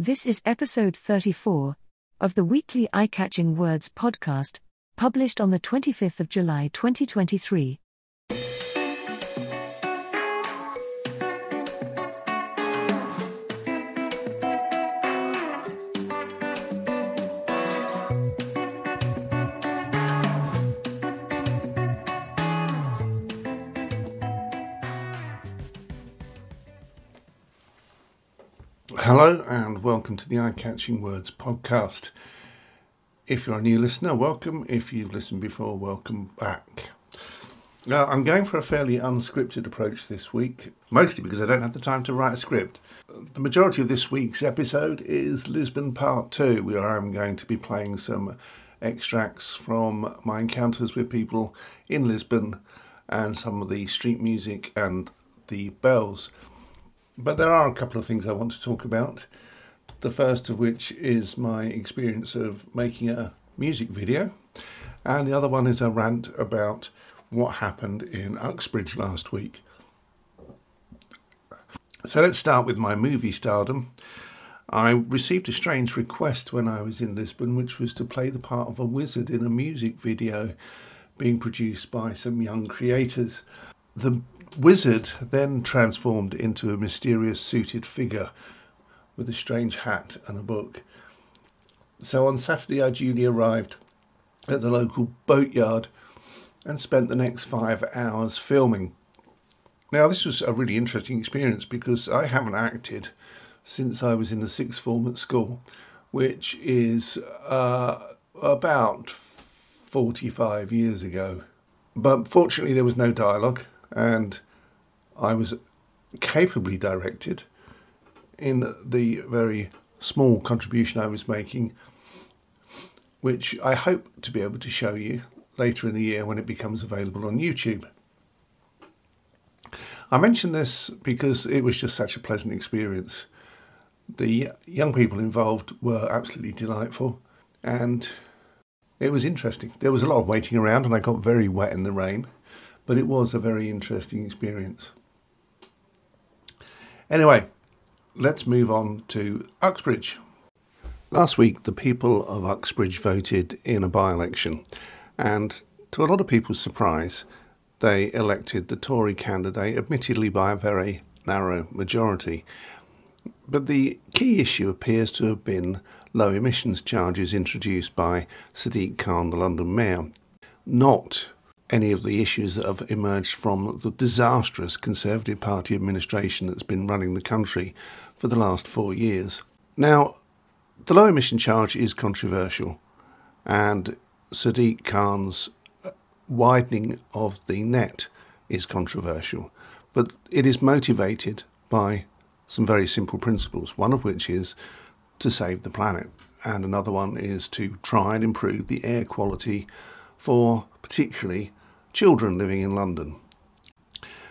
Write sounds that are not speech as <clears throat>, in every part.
This is episode 34 of the weekly Eyecatching Words podcast, published on the 25th of July 2023. Hello and welcome to the Eyecatching Words podcast. If you're a new listener, welcome. If you've listened before, welcome back. Now, I'm going for a fairly unscripted approach this week, mostly because I don't have the time to write a script. The majority of this week's episode is Lisbon Part 2, where I'm going to be playing some extracts from my encounters with people in Lisbon and some of the street music and the bells. But there are a couple of things I want to talk about. The first of which is my experience of making a music video, and the other one is a rant about what happened in Uxbridge last week. So let's start with my movie stardom. I received a strange request when I was in Lisbon, which was to play the part of a wizard in a music video being produced by some young creators. The wizard then transformed into a mysterious suited figure with a strange hat and a book. So on Saturday, I duly arrived at the local boatyard and spent the next five hours filming. Now, this was a really interesting experience because I haven't acted since I was in the sixth form at school, which is uh, about 45 years ago. But fortunately, there was no dialogue and I was capably directed in the very small contribution I was making, which I hope to be able to show you later in the year when it becomes available on YouTube. I mention this because it was just such a pleasant experience. The young people involved were absolutely delightful and it was interesting. There was a lot of waiting around and I got very wet in the rain but it was a very interesting experience. Anyway, let's move on to Uxbridge. Last week, the people of Uxbridge voted in a by election, and to a lot of people's surprise, they elected the Tory candidate, admittedly by a very narrow majority. But the key issue appears to have been low emissions charges introduced by Sadiq Khan, the London Mayor, not any of the issues that have emerged from the disastrous Conservative Party administration that's been running the country for the last four years. Now, the low emission charge is controversial, and Sadiq Khan's uh, widening of the net is controversial, but it is motivated by some very simple principles, one of which is to save the planet, and another one is to try and improve the air quality for particularly children living in London.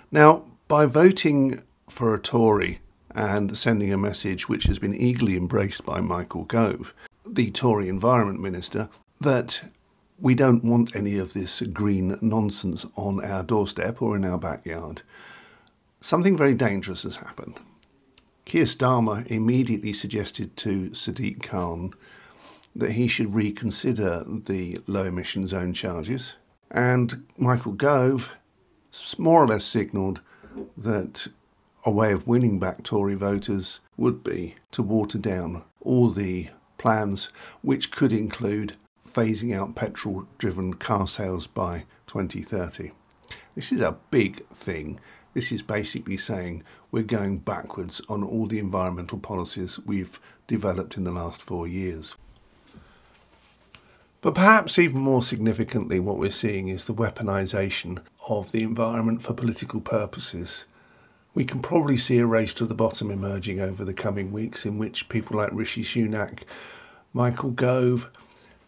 Now, by voting for a Tory and sending a message which has been eagerly embraced by Michael Gove, the Tory Environment Minister, that we don't want any of this green nonsense on our doorstep or in our backyard, something very dangerous has happened. Keir Starmer immediately suggested to Sadiq Khan that he should reconsider the low emission zone charges and Michael Gove more or less signalled that a way of winning back Tory voters would be to water down all the plans, which could include phasing out petrol driven car sales by 2030. This is a big thing. This is basically saying we're going backwards on all the environmental policies we've developed in the last four years. But perhaps even more significantly, what we're seeing is the weaponisation of the environment for political purposes. We can probably see a race to the bottom emerging over the coming weeks in which people like Rishi Sunak, Michael Gove,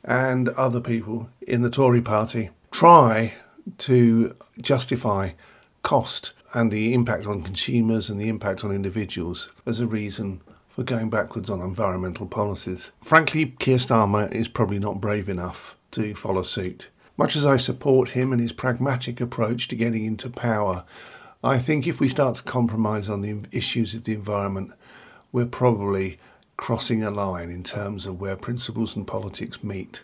and other people in the Tory party try to justify cost and the impact on consumers and the impact on individuals as a reason for going backwards on environmental policies. Frankly, Keir Starmer is probably not brave enough to follow suit. Much as I support him and his pragmatic approach to getting into power, I think if we start to compromise on the issues of the environment, we're probably crossing a line in terms of where principles and politics meet.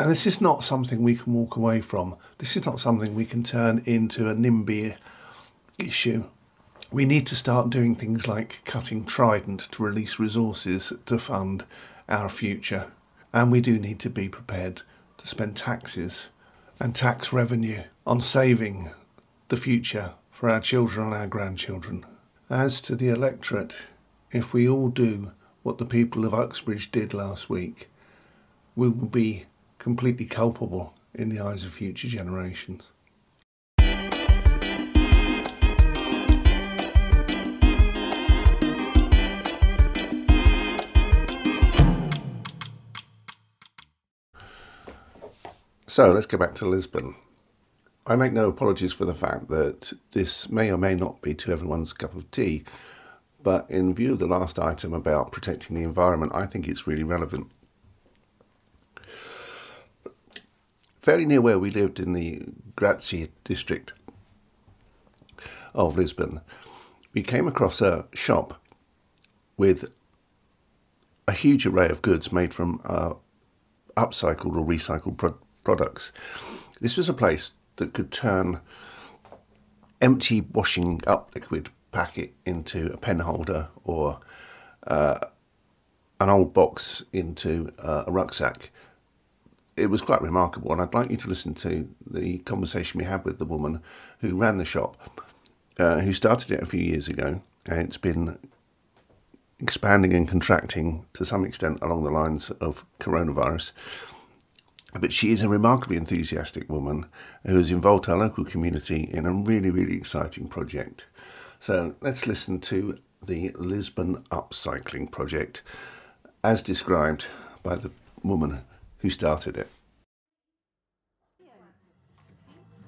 And this is not something we can walk away from. This is not something we can turn into a NIMBY issue. We need to start doing things like cutting Trident to release resources to fund our future. And we do need to be prepared to spend taxes and tax revenue on saving the future for our children and our grandchildren. As to the electorate, if we all do what the people of Uxbridge did last week, we will be completely culpable in the eyes of future generations. So let's go back to Lisbon. I make no apologies for the fact that this may or may not be to everyone's cup of tea, but in view of the last item about protecting the environment, I think it's really relevant. Fairly near where we lived in the Graça district of Lisbon, we came across a shop with a huge array of goods made from uh, upcycled or recycled pro- products. This was a place that could turn empty washing up liquid packet into a pen holder or uh, an old box into uh, a rucksack. It was quite remarkable, and I'd like you to listen to the conversation we had with the woman who ran the shop, uh, who started it a few years ago, and it's been expanding and contracting to some extent along the lines of coronavirus. But she is a remarkably enthusiastic woman who has involved her local community in a really, really exciting project. So let's listen to the Lisbon Upcycling Project as described by the woman who started it.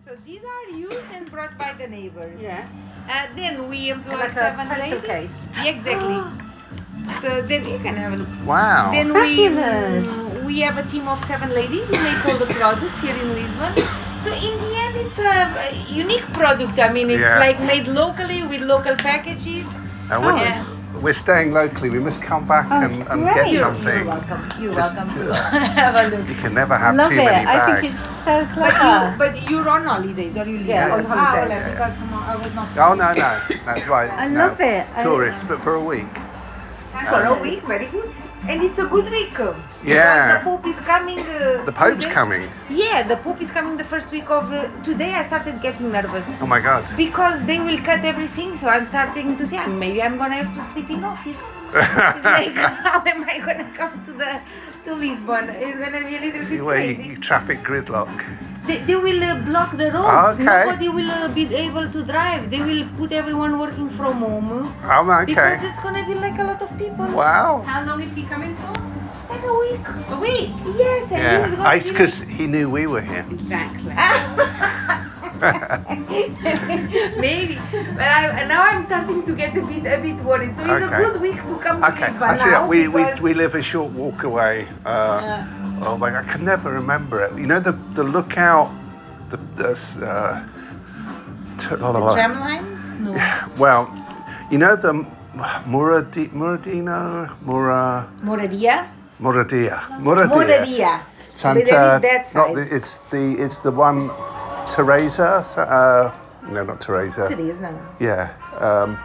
So these are used and brought by the neighbors. Yeah. Uh, then we employ Like seven pencil ladies. case. Yeah, exactly. So then you can have a look. Wow. Then we Fabulous. We have a team of seven ladies who make all the products here in Lisbon. So in the end, it's a, a unique product. I mean, it's Yeah. like made locally with local packages. And we're, Yeah. we're staying locally. We must come back Oh, and, and get You're, something. you're welcome. You're Just- welcome to <laughs> have a look. You can never have Love too it. many I bags. think it's so But, clever. you, but you're on holidays, or you live Yeah, here? on Ah, holidays. well, because I was not. Oh no no, that's right. I no. love it. I- Tourists, but for a week. For a week, very good. And it's a good week. Yeah. Because the Pope is coming. Uh, The Pope's today. coming. Yeah, the Pope is coming the first week of. Uh, today I started getting nervous. Oh my God. Because they will cut everything, so I'm starting to say "Ah, maybe I'm gonna have to sleep in office. <laughs> Like <laughs> how am I gonna come to the to Lisbon? It's gonna be a little bit Where you, crazy. you traffic gridlock. They, they will uh, block the roads. Okay. Nobody will uh, be able to drive. They will put everyone working from home. Oh Because okay. Because it's gonna be like a lot of people. Wow. How long is he coming for? Like a week. A week. Yes, and Yeah. he's gonna I be because he knew we were here. Exactly. <laughs> <laughs> Maybe, but I, now I'm starting to get a bit a bit worried. So it's Okay. a good week to come to Okay. Lisbon I see. now. We, we we live a short walk away. Uh, oh my! I can never remember it. You know the the lookout. The, the uh, t- la, la, la. tram lines? No. Well, you know the Muradi, Muradino, Mura, Moradia? Muradia, Muradia. Moradia. Santa. But there is that Not the, it's the it's the one. Teresa. Uh, no, not Teresa. Teresa. Yeah. Um,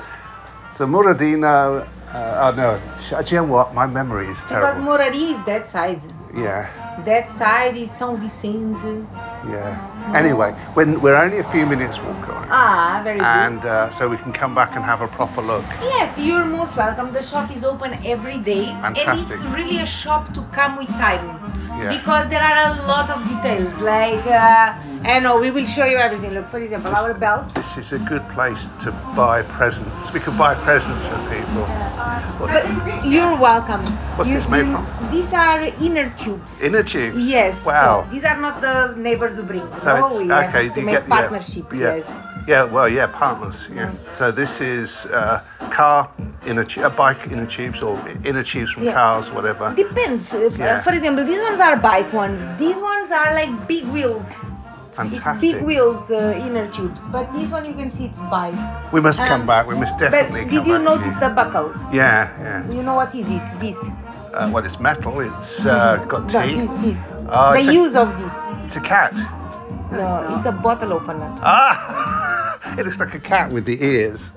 so Muradino. Uh, oh no. Do you know what? My memory is terrible. Because. Moradia is that side. yeah. That side is São Vicente. Yeah. Anyway, when we're only a few minutes walk away, Ah, very good. and uh, so we can come back and have a proper look. Yes, you're most welcome. The shop is open every day, and it's really a shop to come with time Yeah. because there are a lot of details. Like, uh, I know we will show you everything. Look, for example, our belts. This is a good place to buy presents. We could buy presents for people. But you're welcome. What's You- this made from? These are inner tubes. Inner tubes? Yes. Wow. So these are not the neighbors who bring. So no, it's we have okay. to you make get partnerships. Yeah. Yes. Yeah. Well, yeah, partners. Yeah. So this is uh, car inner a bike inner tubes or inner tubes from Yeah. cars, whatever. Depends. If, uh, for example, these ones are bike ones. These ones are like big wheels. Fantastic. It's big wheels, uh, inner tubes, but this one you can see it's bike. We must come Um, back. We must definitely. But did you notice the buckle? Yeah, yeah. You know what is it? This. Uh, well, it's metal. It's uh, got teeth. No, this, this. Oh, the it's a- use of this. It's a cat. No, it's a bottle opener. Ah! <laughs> it looks like a cat with the ears.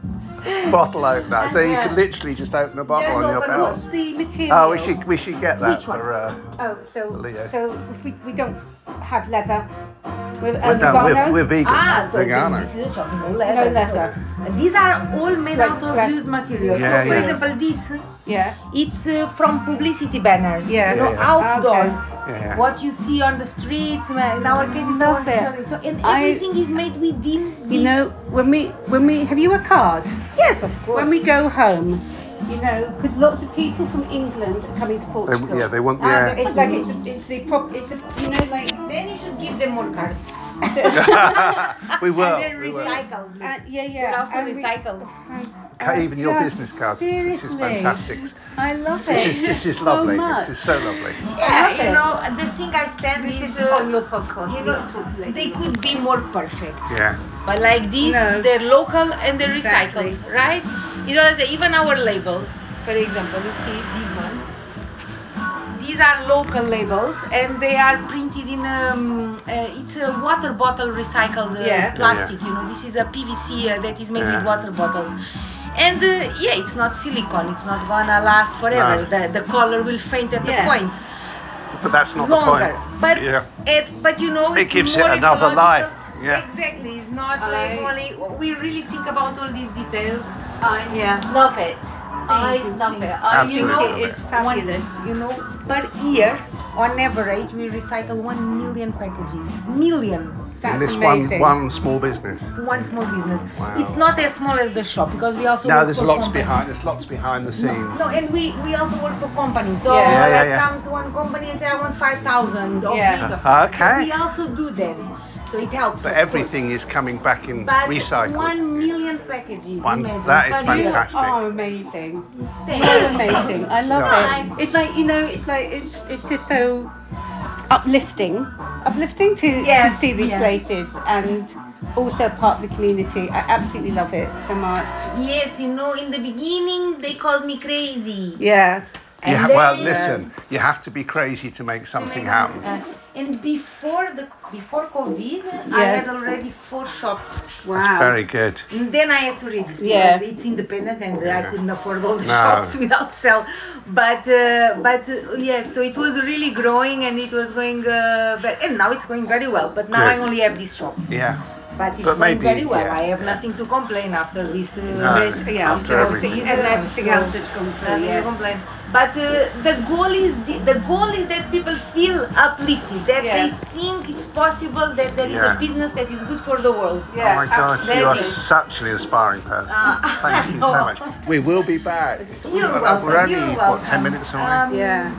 Bottle opener. So you can literally just open a bottle on your belt. one. the material. Oh, we should we should get that Which one? for. Uh, Oh, so Leo. so if we, we don't have leather. We're, we're, um, no, we're, we're vegan. Ah, so Vegano. this is a shop, no leather. No leather. So, uh, these are all made Like out of glass- used materials. Yeah, so, for yeah. example, this Yeah. it's uh, from publicity banners. Yeah. you know, Yeah, yeah. outdoors. Yeah, yeah. What you see on the streets. uh, In our case, it's Love all it. so, and I- everything is made within. You this- know, when we when we have you a card? Yes, of course. When we go home, you know, because lots of people from England are coming to They, Portugal. yeah, they want. Ah, Yeah. It's like it's, it's the prop. It's the, you know like Then you should give them more cards. <laughs> we will. and then we will. recycle. uh, yeah yeah. They're also and we- recycled. Even your just- business cards. This is fantastic. I love it. This is this is lovely. So much. this is so lovely. Yeah, you it. know, the thing I stand This is, is uh, on your podcast. you know, don't talk to they could be more perfect. Yeah. But like this, No. they're local and they're Exactly. recycled, right? You know, say even our labels, for example, you see these ones. These are local labels and they are printed in um, uh, it's a water bottle recycled uh, Yeah. plastic. You know, this is a PVC uh, that is made Yeah. with water bottles. And uh, yeah, it's not silicone. It's not gonna last forever. No. The, the color will faint at Yeah. the point But that's not longer. the point. But yeah. it, but you know, It it's gives it another ecological. life, yeah. Exactly. It's not like only we really think about all these details. I Yeah. love it. I love it. you. I Absolutely think love it is it. fabulous. One, you know, per year, on average, we recycle one million packages. Million. That's In this amazing. one one small business. One small business. Wow. It's not as small as the shop because we also No, work there's for lots companies. behind. There's lots behind the scenes. No, and we, we also work for companies. So Yeah. Yeah, yeah, yeah. comes one company and say I want five thousand Yeah. this. Okay. We also do that. So it helps. But of course. everything is coming back in But recycled. one million packages. One- imagine, that is per year. fantastic. Oh, amazing. Thank So you. amazing. I love Yeah. it. It's like you know, it's like it's it's just so uplifting, uplifting to, Yeah, to see these yeah. places and also part of the community. I absolutely love it so much. Yes, you know, in the beginning they called me crazy. Yeah. And Yeah, well, then- listen, you have to be crazy to make something Uh, happen. and before the before COVID, I had already four shops. Wow. Very good. And then I had to register Yeah. because it's independent and I couldn't afford all the No. shops <laughs> without sell. But uh, but uh, yes, so it was really growing and it was going uh, ve- and now it's going very well. But now I only have this shop. Yeah. But it's But going maybe, very well. yeah. I have nothing to complain after this. Uh, No, yeah, after so- everything. And everything So- else that's gone through. Nothing to Yeah. complain. But uh, the goal is the, the goal is that people feel uplifted, that Yeah. they think it's possible that there is Yeah. a business that is good for the world. Yeah. oh my God, absolutely. you are such an inspiring person. Ah, Thank <laughs> you so much. We will be back. You're welcome. We're only, You're what, welcome. 10 minutes away? Um, Yeah.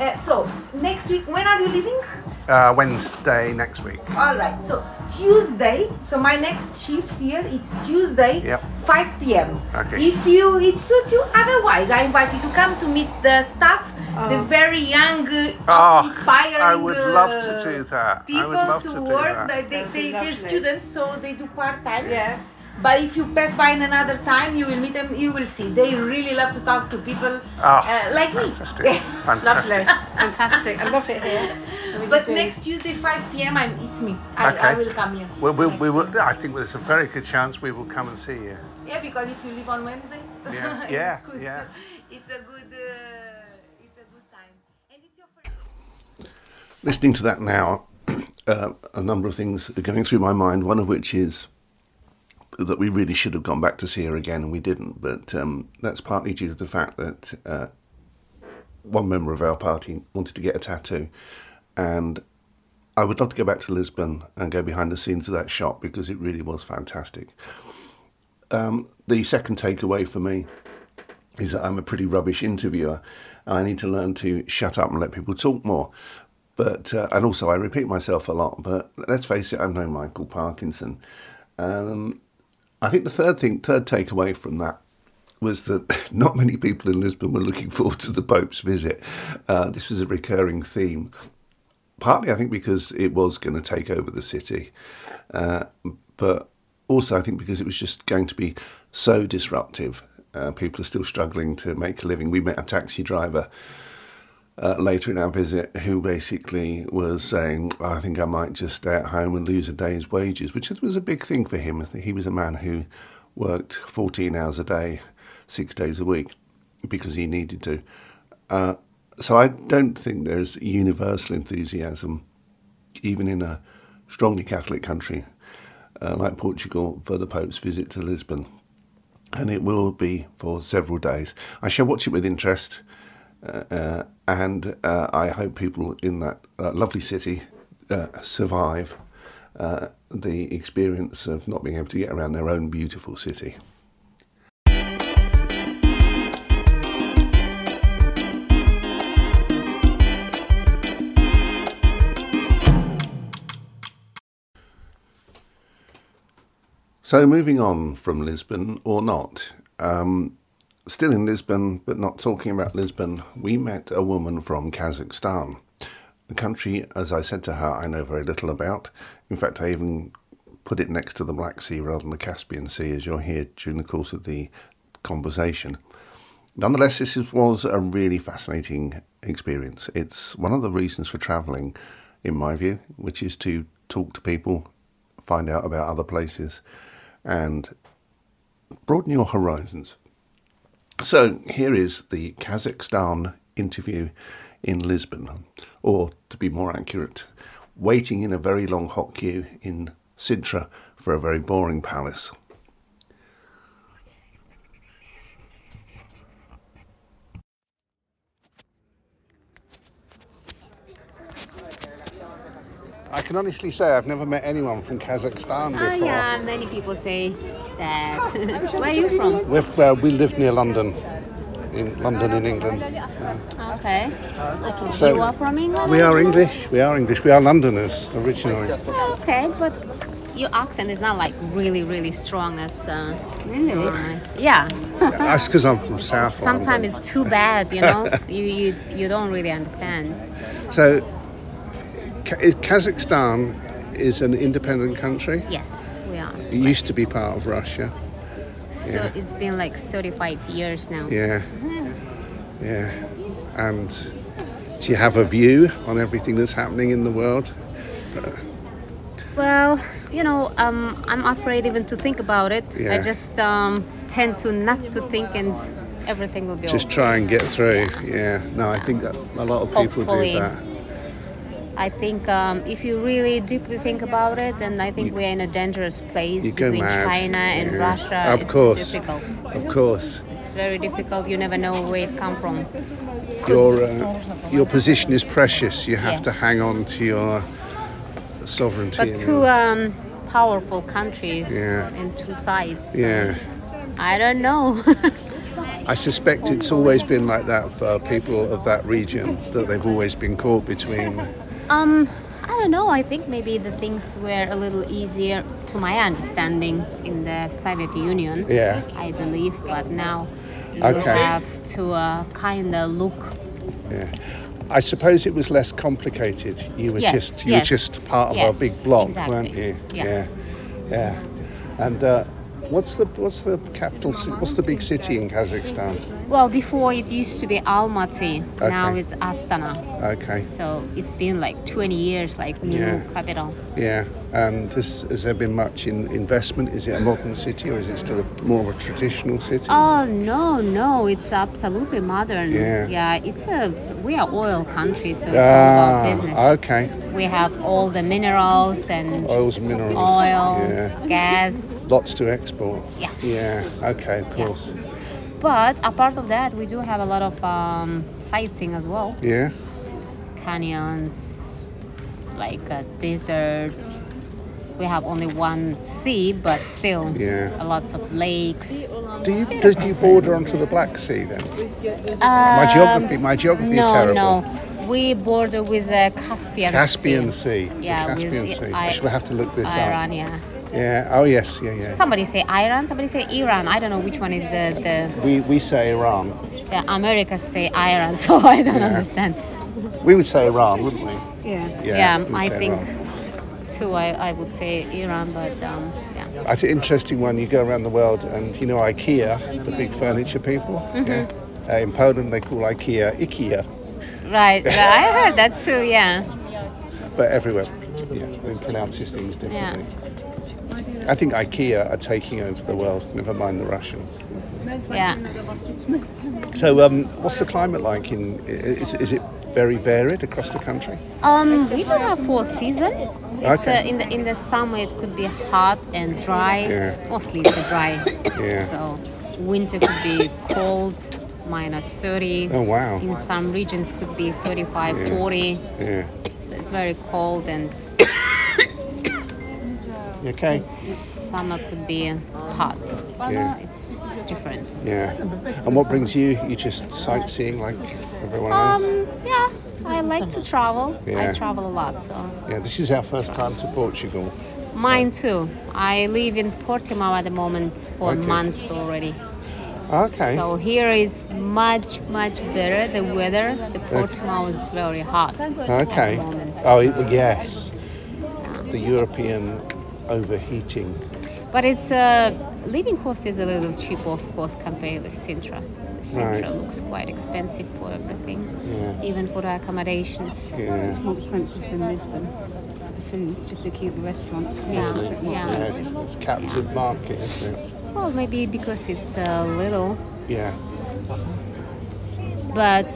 uh, so next week, when are you leaving? Uh, Wednesday next week. All right. So Tuesday. So my next shift here it's Tuesday, Yep. 5 p.m. Okay. If you it suits you, otherwise I invite you to come to meet the staff, the Oh. very young, uh, Oh, inspiring. I would love to uh, do that. I People would love to, to do work. that. They, they, they, they're students, so they do part time. Yeah. But if you pass by in another time, you will meet them. You will see they really love to talk to people Oh, uh, like me. fantastic. <laughs> Fantastic. Lovely. Fantastic. I love it here. <laughs> Really But do. next Tuesday, 5 p.m., I'm, it's me. I, Okay. I will come here. We, we, we will, I think there's a very good chance we will come and see you. Yeah, because if you leave on Wednesday, Yeah, <laughs> it's yeah, good. yeah. It's a good, uh, it's a good time. And it's your first. Listening to that now, <clears throat> uh, a number of things are going through my mind. One of which is that we really should have gone back to see her again, and we didn't. But um, that's partly due to the fact that uh, one member of our party wanted to get a tattoo, and I would love to go back to Lisbon and go behind the scenes of that shop because it really was fantastic. Um, the second takeaway for me is that I'm a pretty rubbish interviewer. and I need to learn to shut up and let people talk more. But uh, and also I repeat myself a lot. But let's face it, I'm no Michael Parkinson. Um, I think the third thing, third takeaway from that was that <laughs> not many people in Lisbon were looking forward to the Pope's visit. Uh, this was a recurring theme. partly I think because it was going to take over the city, uh, but also I think because it was just going to be so disruptive. Uh, people are still struggling to make a living. We met a taxi driver uh, later in our visit who basically was saying, I think I might just stay at home and lose a day's wages, which was a big thing for him. He was a man who worked 14 hours a day, six days a week, because he needed to. Uh, so I don't think there's universal enthusiasm, even in a strongly Catholic country uh, like Portugal, for the Pope's visit to Lisbon. And it will be for several days. I shall watch it with interest. Uh, and uh, I hope people in that uh, lovely city uh, survive uh, the experience of not being able to get around their own beautiful city. So, moving on from Lisbon or not, um, still in Lisbon, but not talking about Lisbon, we met a woman from Kazakhstan. A country, as I said to her, I know very little about. In fact, I even put it next to the Black Sea rather than the Caspian Sea, as you'll hear during the course of the conversation. Nonetheless, this was a really fascinating experience. It's one of the reasons for travelling, in my view, which is to talk to people, find out about other places, and broaden your horizons. So here is the Kazakhstan interview in Lisbon, or to be more accurate, waiting in a very long hot queue in Sintra for a very boring palace. I can honestly say I've never met anyone from Kazakhstan before. Ah, yeah, many people say that. <laughs> Where are you from? We've, uh, we live near London, in London in England. Okay. So you are from England? We are English. We are English. We are Londoners originally. Okay, but your accent is not like really, really strong as. Uh, Really? uh, yeah. That's because I'm from South Sometimes London. it's too bad, you know. <laughs> you, you you don't really understand. So, Ka- is- Kazakhstan is an independent country. Yes, we are. It used to be part of Russia. So yeah. it's been like 35 years now. Yeah. Yeah. And do you have a view on everything that's happening in the world? Well, you know, um, I'm afraid even to think about it. Yeah. I just um, tend to not to think, and everything will be Just okay. try and get through. Yeah. No, I think that a lot of people Hopefully. do that. I think um, if you really deeply think about it, then I think we're in a dangerous place between mad. China and Yeah. Russia. Of it's course. difficult. Of course. It's very difficult. You never know where it comes from. your uh, your position is precious. You have to hang on to your sovereignty. But two um, powerful countries Yeah. and two sides. so yeah, I don't know. <laughs> I suspect it's always been like that for people of that region. That they've always been caught between. Um, I don't know. I think maybe the things were a little easier, to my understanding, in the Soviet Union. Yeah. I believe, but now you Okay. have to uh, kind of look Yeah, I suppose it was less complicated. You were Yes, just you yes, were just part of yes, a big block, exactly. weren't you? Yeah. yeah, yeah. And uh, what's the what's the capital? What's the big city in Kazakhstan? Well, before it used to be Almaty. Okay. Now it's Astana. Okay. So it's been like 20 years, like new Yeah. capital. Yeah, and has, has there been much in investment? Is it a modern city or is it still a, more of a traditional city? Oh no, no, it's absolutely modern. Yeah. Yeah, it's a we are oil country, so it's all about Ah, business. okay. We have all the minerals and Oils minerals. oil, Yeah. gas. Lots to export. Yeah. Yeah, okay, of Yeah. course. But apart of that, we do have a lot of um, sightseeing as well. Yeah. Canyons, like uh, deserts. We have only one sea, but still, Yeah. a lots of lakes. Do you do you border onto the Black Sea then? my geography- my geography is terrible. No, we border with the Caspian, Caspian Sea. Sea. Yeah, with Caspian the Sea. I- I shall have to look this Iran, up. yeah. Yeah. Oh yes. Yeah. Yeah. Somebody say Iran, somebody say Iran. I don't know which one is the the, We we say Iran. the Americans say Iran, <laughs> so I don't Yeah. understand. We would say Iran, wouldn't we? Yeah. Yeah, you I think Iran. too. I, I would say Iran, but um, yeah. I think interesting one. You go around the world, and you know IKEA, the big furniture people. Mm-hmm. Yeah. Uh, in Poland, they call IKEA IKEA, Right. I heard that too. Yeah. but everywhere, yeah, they pronounces things differently. I think IKEA are taking over the world. Never mind the Russians. Yeah. So, um, what's the climate like? In is, is it very varied across the country? Um, we don't have full season. It's, Okay. uh, in the in the summer it could be hot and dry. Yeah. Mostly it's dry. Yeah. So winter could be cold, minus 30. Oh wow. In some regions could be 35, Yeah. 40. Yeah. So it's very cold and You okay. summer could be hot. Yeah. It's different. Yeah. And what brings you? You just sightseeing like everyone else? Um, yeah, I like to travel. Yeah. I travel a lot, so Yeah. This is our first time to Portugal. mine too. I live in Portimao at the moment for Okay. months already. Okay. So here is much much better the weather. The Portimao is very hot. Okay. At the moment. Oh it- yes. The European overheating. But it's uh, living cost is a little cheaper, of course, compared with Sintra. Sintra Right. looks quite expensive for everything, Yeah. even for the accommodations. Yeah. It's more expensive than Lisbon. The food, just looking at the restaurants. Yeah, it's a yeah. Yeah, it's, it's captive market, isn't it? Well, maybe because it's uh, little, Yeah. but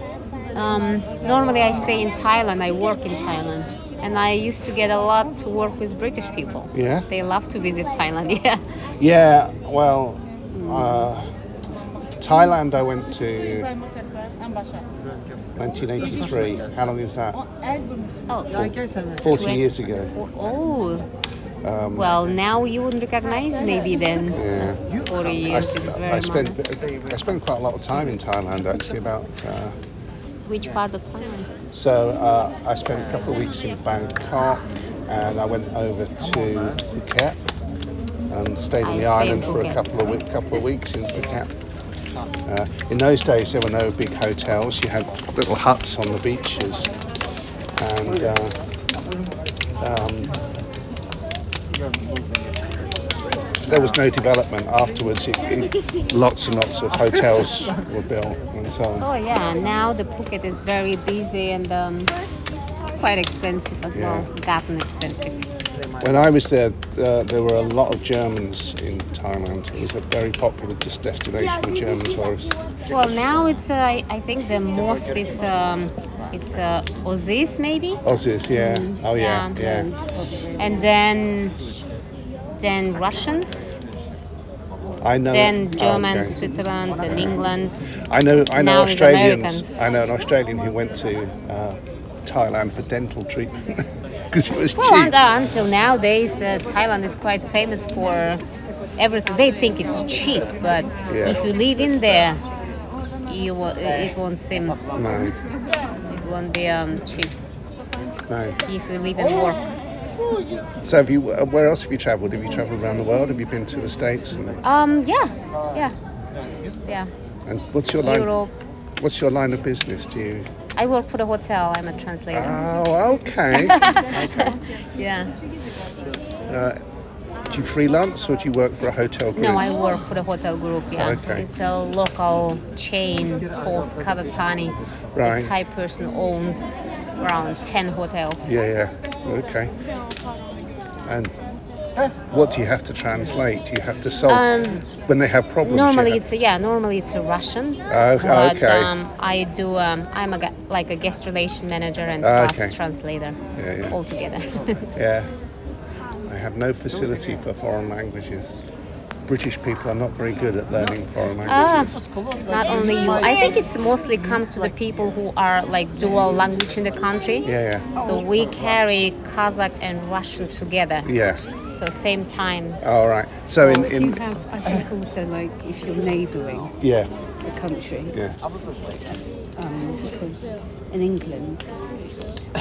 um, normally I stay in Thailand. I work in Thailand, and I used to get a lot to work with British people. Yeah? They love to visit Thailand. <laughs> Yeah. Yeah, well, uh, Thailand I went to 1983. How long is that? Oh, 40 Twen- years ago. oh. Um, Well, now you wouldn't recognize maybe then. Yeah. 40 I, years, it's very I spent modern. I spent quite a lot of time in Thailand actually. About uh, Which part of Thailand? so uh, I spent a couple of weeks in Bangkok, and I went over to Phuket and stayed I on the stay in island for a Phuket. couple of week, couple of weeks in Phuket. Uh, in those days, there were no big hotels. You had little huts on the beaches, and uh, um, there was no development afterwards. It, it, lots and lots of hotels were built and so on. Oh yeah, now the Phuket is very busy and um, it's quite expensive as well. Gotten expensive. When I was there, uh, there were a lot of Germans in Thailand. It was a very popular just destination for German tourists. Well, now it's uh, I think the most it's um, it's uh, Aussies maybe. Aussies, yeah. Oh yeah, Yeah. yeah. And then then Russians, I know. then oh, German, okay. Switzerland, and England. I know. I know now it's Australians. Americans. I know an Australian who went to uh, Thailand for dental treatment <laughs> because it was Well, cheap. uh, until nowadays, uh, Thailand is quite famous for everything. They think it's cheap, but Yeah. if you live in there, you will, it won't seem No, it won't be um, cheap no. if you live and work. So have you? uh, Where else have you travelled? Have you travelled around the world? Have you been to the states? And, Um, yeah, yeah, yeah. and what's your line? Europe. What's your line of business? Do you? I work for the hotel. I'm a translator. Oh, okay. <laughs> yeah. do you freelance or do you work for a hotel group? No, I work for the hotel group. Yeah, Okay. it's a local chain called Katathani. Right. The Thai person owns around ten hotels. Yeah, yeah. Okay. And what do you have to translate? Do you have to solve Um, when they have problems? Normally have- it's a, yeah. Normally it's a Russian. Oh, but, okay. Um, I do. Um, I'm a like a guest relation manager and Ah, plus okay. translator Yeah, yeah. all together. <laughs> Yeah. I have no facility for foreign languages. British people are not very good at learning foreign Ah, languages. not only you. I think it mostly comes to the people who are like dual language in the country. yeah, yeah. So we carry Kazakh and Russian together. Yeah. So same time. All right. So in, If you have, I think also like if you're neighbouring yeah, the country, yeah. um, because in England,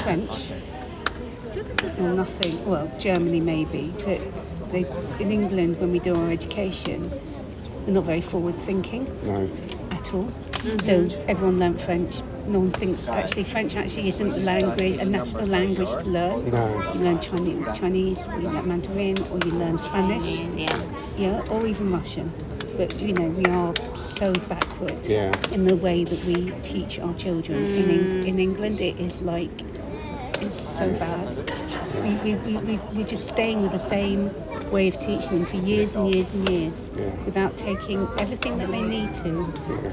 French or nothing. Well, Germany maybe, but they, in England when we do our education, we're not very forward thinking No. at at all. Mm-hmm. So everyone learned French. No one thinks actually French actually isn't a language, a national language to learn. No. You learn Chinese, Chinese, or you learn Mandarin, or you learn Spanish, Yeah. yeah, or even Russian. But you know we are so backwards Yeah. in the way that we teach our children. In, mm. in England, it is like it's so bad. We, we, we, we, we're just staying with the same way of teaching them for years and years and years Yeah. without taking everything that they need to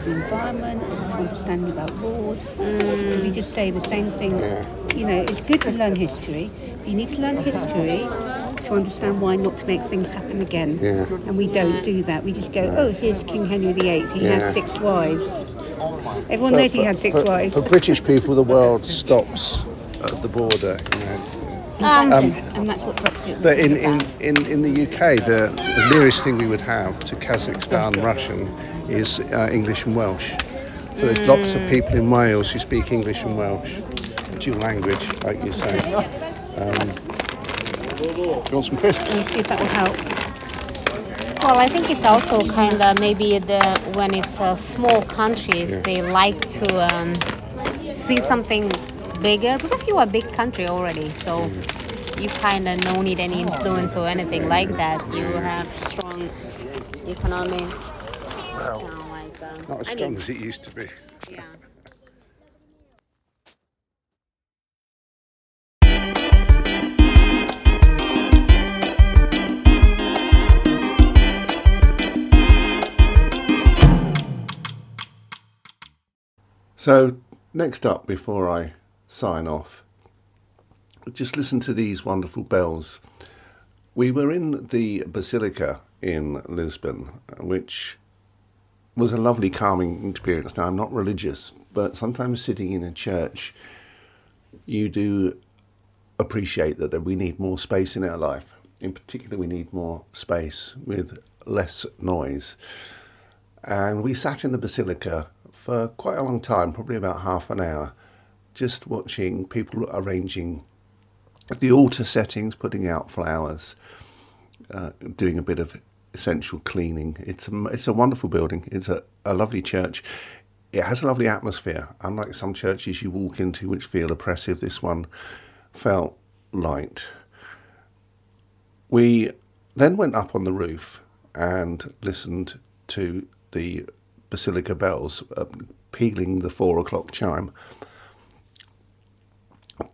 the environment, to understanding about laws. Because we just say the same thing. Yeah. You know, it's good to learn history, but you need to learn history to understand why not to make things happen again. Yeah. And we don't do that. We just go, oh, here's King Henry VIII. He Yeah. had six wives. Everyone knows he had six for, wives. for British people, the world <laughs> stops at the border. You know. Um, and that's what But in, in, in, in the UK, the, the nearest thing we would have to Kazakhstan Russian is uh, English and Welsh. So there's lots of people in Wales who speak English and Welsh, dual language, like you say. Um, you want some crisps? Let's see if that will help. Well, I think it's also kind of maybe the when it's uh, small countries, they like to um, see something bigger because you are a big country already. So you kind of don't need any influence or anything like that. You have strong economy. Oh my God. Not as I strong mean, as it used to be. yeah. So, next up, before I sign off, just listen to these wonderful bells. We were in the Basilica in Lisbon, which was a lovely, calming experience. Now, I'm not religious, but sometimes sitting in a church, you do appreciate that, that we need more space in our life. In particular, we need more space with less noise. And we sat in the Basilica for quite a long time, probably about half an hour, just watching people arranging the altar settings, putting out flowers, uh, doing a bit of essential cleaning. It's a, it's a wonderful building. It's a, a lovely church. It has a lovely atmosphere. Unlike some churches you walk into which feel oppressive, this one felt light. We then went up on the roof and listened to the basilica bells uh, pealing the four o'clock chime.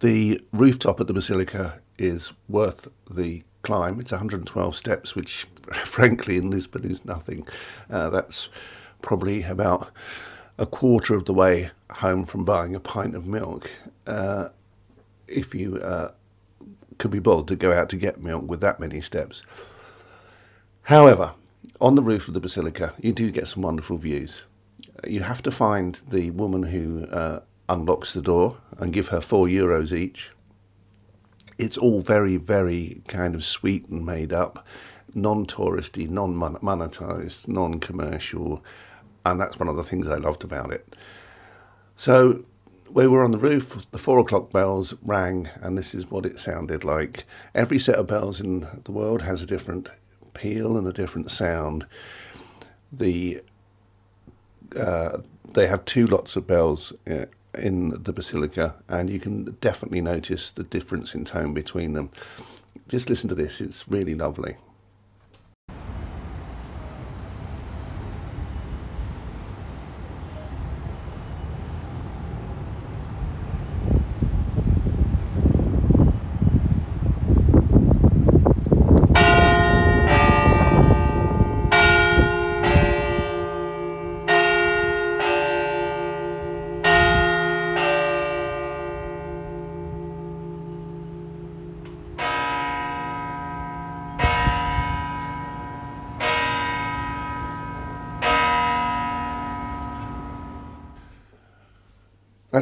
The rooftop at the basilica is worth the climb. It's 112 steps, which, <laughs> frankly, in Lisbon is nothing. Uh, that's probably about a quarter of the way home from buying a pint of milk. Uh, if you uh, could be bothered to go out to get milk with that many steps. However, on the roof of the basilica, you do get some wonderful views. You have to find the woman who unlocks the door and give her four euros each. It's all very, very kind of sweet and made up, non touristy, non monetized, non commercial, and that's one of the things I loved about it. So we were on the roof, the four o'clock bells rang, and this is what it sounded like. Every set of bells in the world has a different peal and a different sound. The uh, they have two lots of bells uh, in the basilica, and you can definitely notice the difference in tone between them. Just listen to this; it's really lovely.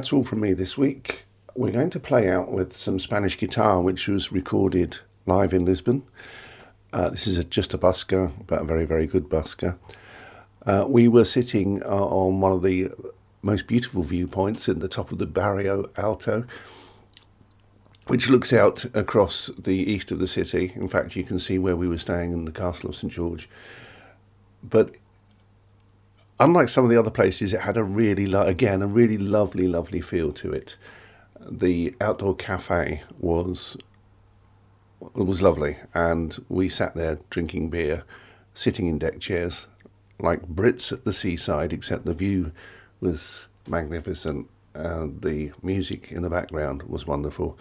That's all from me this week. We're going to play out with some Spanish guitar, which was recorded live in Lisbon. Uh, this is a, just a busker, but a very, very good busker. Uh, we were sitting uh, on one of the most beautiful viewpoints in the top of the Barrio Alto, which looks out across the east of the city. In fact, you can see where we were staying in the castle of St George. But unlike some of the other places, it had a really, lo- again, a really lovely, lovely feel to it. The outdoor cafe was it was lovely, and we sat there drinking beer, sitting in deck chairs, like Brits at the seaside, except the view was magnificent. and the music in the background was wonderful.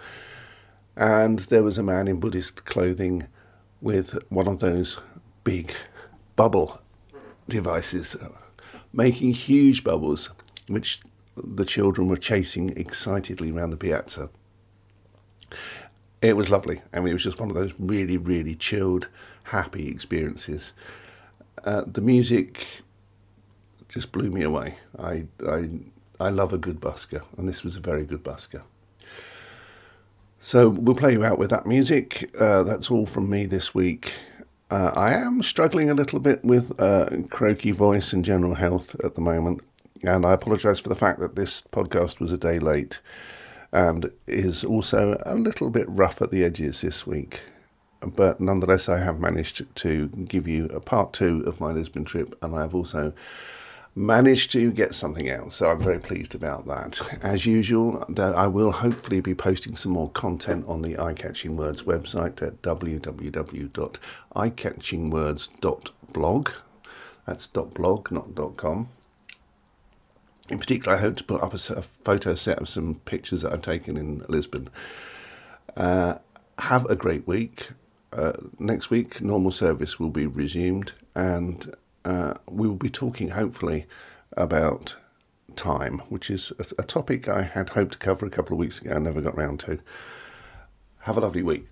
And there was a man in Buddhist clothing with one of those big bubble devices, making huge bubbles, which the children were chasing excitedly around the piazza. It was lovely. I mean, it was just one of those really, really chilled, happy experiences. Uh, the music just blew me away. I, I, I love a good busker, and this was a very good busker. So we'll play you out with that music. Uh, that's all from me this week. Uh, I am struggling a little bit with uh, croaky voice and general health at the moment, and I apologise for the fact that this podcast was a day late and is also a little bit rough at the edges this week. But nonetheless, I have managed to give you a part two of my Lisbon trip, and I have also managed to get something out. So I'm very pleased about that. As usual, I will hopefully be posting some more content on the Eyecatching Words website at www.eyecatchingwords.blog. That's .blog, not .com. In particular, I hope to put up a, photo set of some pictures that I've taken in Lisbon. Uh, have a great week. Uh, next week, normal service will be resumed, and uh, we will be talking hopefully about time, which is a, a topic I had hoped to cover a couple of weeks ago and never got round to. Have a lovely week.